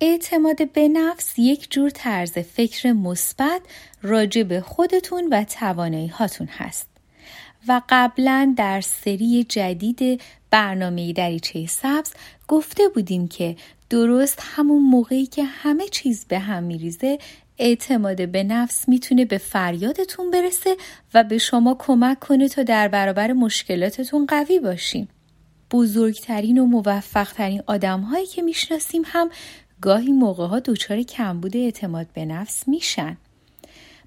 اعتماد به نفس یک جور طرز فکر مثبت راجع به خودتون و توانایی هاتون هست و قبلا در سری جدید برنامه دریچه سبز گفته بودیم که درست همون موقعی که همه چیز به هم میریزه اعتماد به نفس می‌تونه به فریادتون برسه و به شما کمک کنه تا در برابر مشکلاتتون قوی باشین. بزرگترین و موفقترین آدم هایی که می‌شناسیم هم گاهی موقع ها دچار کمبود اعتماد به نفس میشن.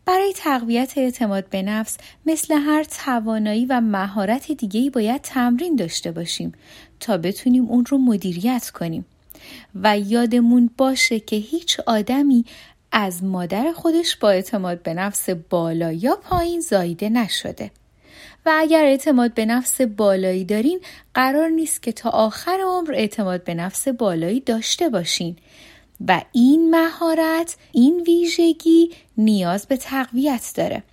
برای تقویت اعتماد به نفس مثل هر توانایی و مهارت دیگهی باید تمرین داشته باشیم تا بتونیم اون رو مدیریت کنیم و یادمون باشه که هیچ آدمی از مادر خودش با اعتماد به نفس بالا یا پایین زایده نشده. و اگر اعتماد به نفس بالایی دارین قرار نیست که تا آخر عمر اعتماد به نفس بالایی داشته باشین. و این مهارت این ویژگی نیاز به تقویت داره.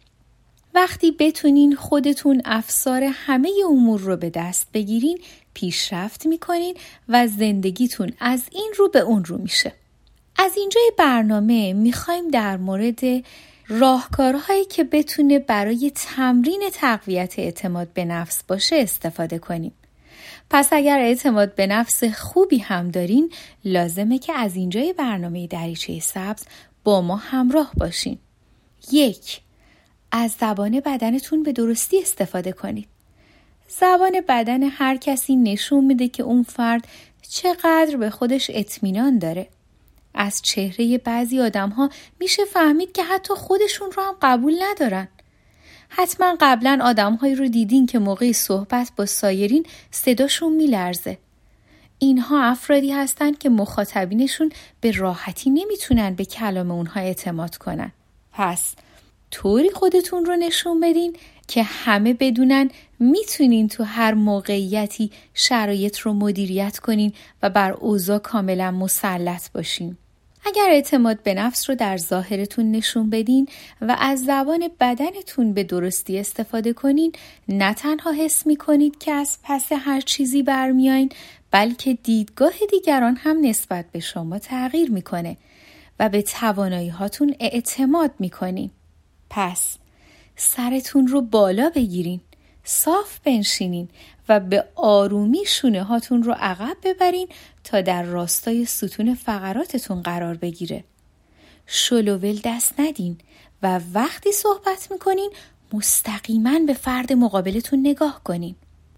وقتی بتونین خودتون افسار همه امور رو به دست بگیرین پیشرفت می‌کنین و زندگیتون از این رو به اون رو میشه. از اینجای برنامه می‌خوایم در مورد راهکارهایی که بتونه برای تمرین تقویت اعتماد به نفس باشه استفاده کنیم. پس اگر اعتماد به نفس خوبی هم دارین لازمه که از اینجای برنامه دریچه سبز با ما همراه باشین. یک از زبان بدنتون به درستی استفاده کنید. زبان بدن هر کسی نشون میده که اون فرد چقدر به خودش اطمینان داره. از چهره بعضی آدم ها میشه فهمید که حتی خودشون رو هم قبول ندارن. حتما قبلا آدمهایی رو دیدین که موقع صحبت با سایرین صداشون میلرزه. اینها افرادی هستند که مخاطبینشون به راحتی نمی‌تونن به کلام اونها اعتماد کنن. پس طوری خودتون رو نشون بدین که همه بدونن می‌تونین تو هر موقعیتی شرایط رو مدیریت کنین و بر اوضاع کاملا مسلط باشین. اگر اعتماد به نفس رو در ظاهرتون نشون بدین و از زبان بدنتون به درستی استفاده کنین نه تنها حس می کنید که از پس هر چیزی برمیاین بلکه دیدگاه دیگران هم نسبت به شما تغییر می‌کنه و به توانایی هاتون اعتماد می‌کنین. پس سرتون رو بالا بگیرین صاف بنشینین و به آرومی شونه هاتون رو عقب ببرین تا در راستای ستون فقراتتون قرار بگیره. شلوول دست ندین و وقتی صحبت می‌کنین مستقیما به فرد مقابلتون نگاه کنین.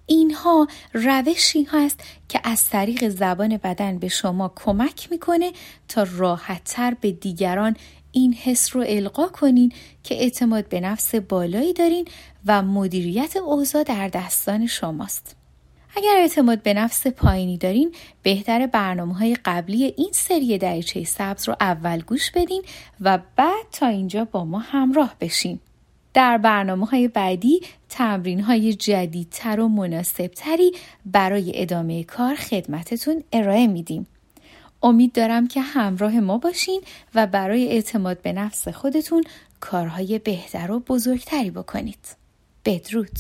اینها روشی هست که از طریق زبان بدن به کمک کمک می‌کنه تا راحتتر به دیگران این حس رو القا کنین که اعتماد به نفس بالایی دارین و مدیریت اوضاع در دستان شماست. اگر اعتماد به نفس پایینی دارین بهتر برنامه های قبلی این سری دریچه سبز رو اول گوش بدین و بعد تا اینجا با ما همراه بشین. در برنامه های بعدی تمرین های جدیدتر و مناسبتری برای ادامه کار خدمتتون ارائه میدیم. امید دارم که همراه ما باشین و برای اعتماد به نفس خودتون کارهای بهتر و بزرگتری بکنید. بدرود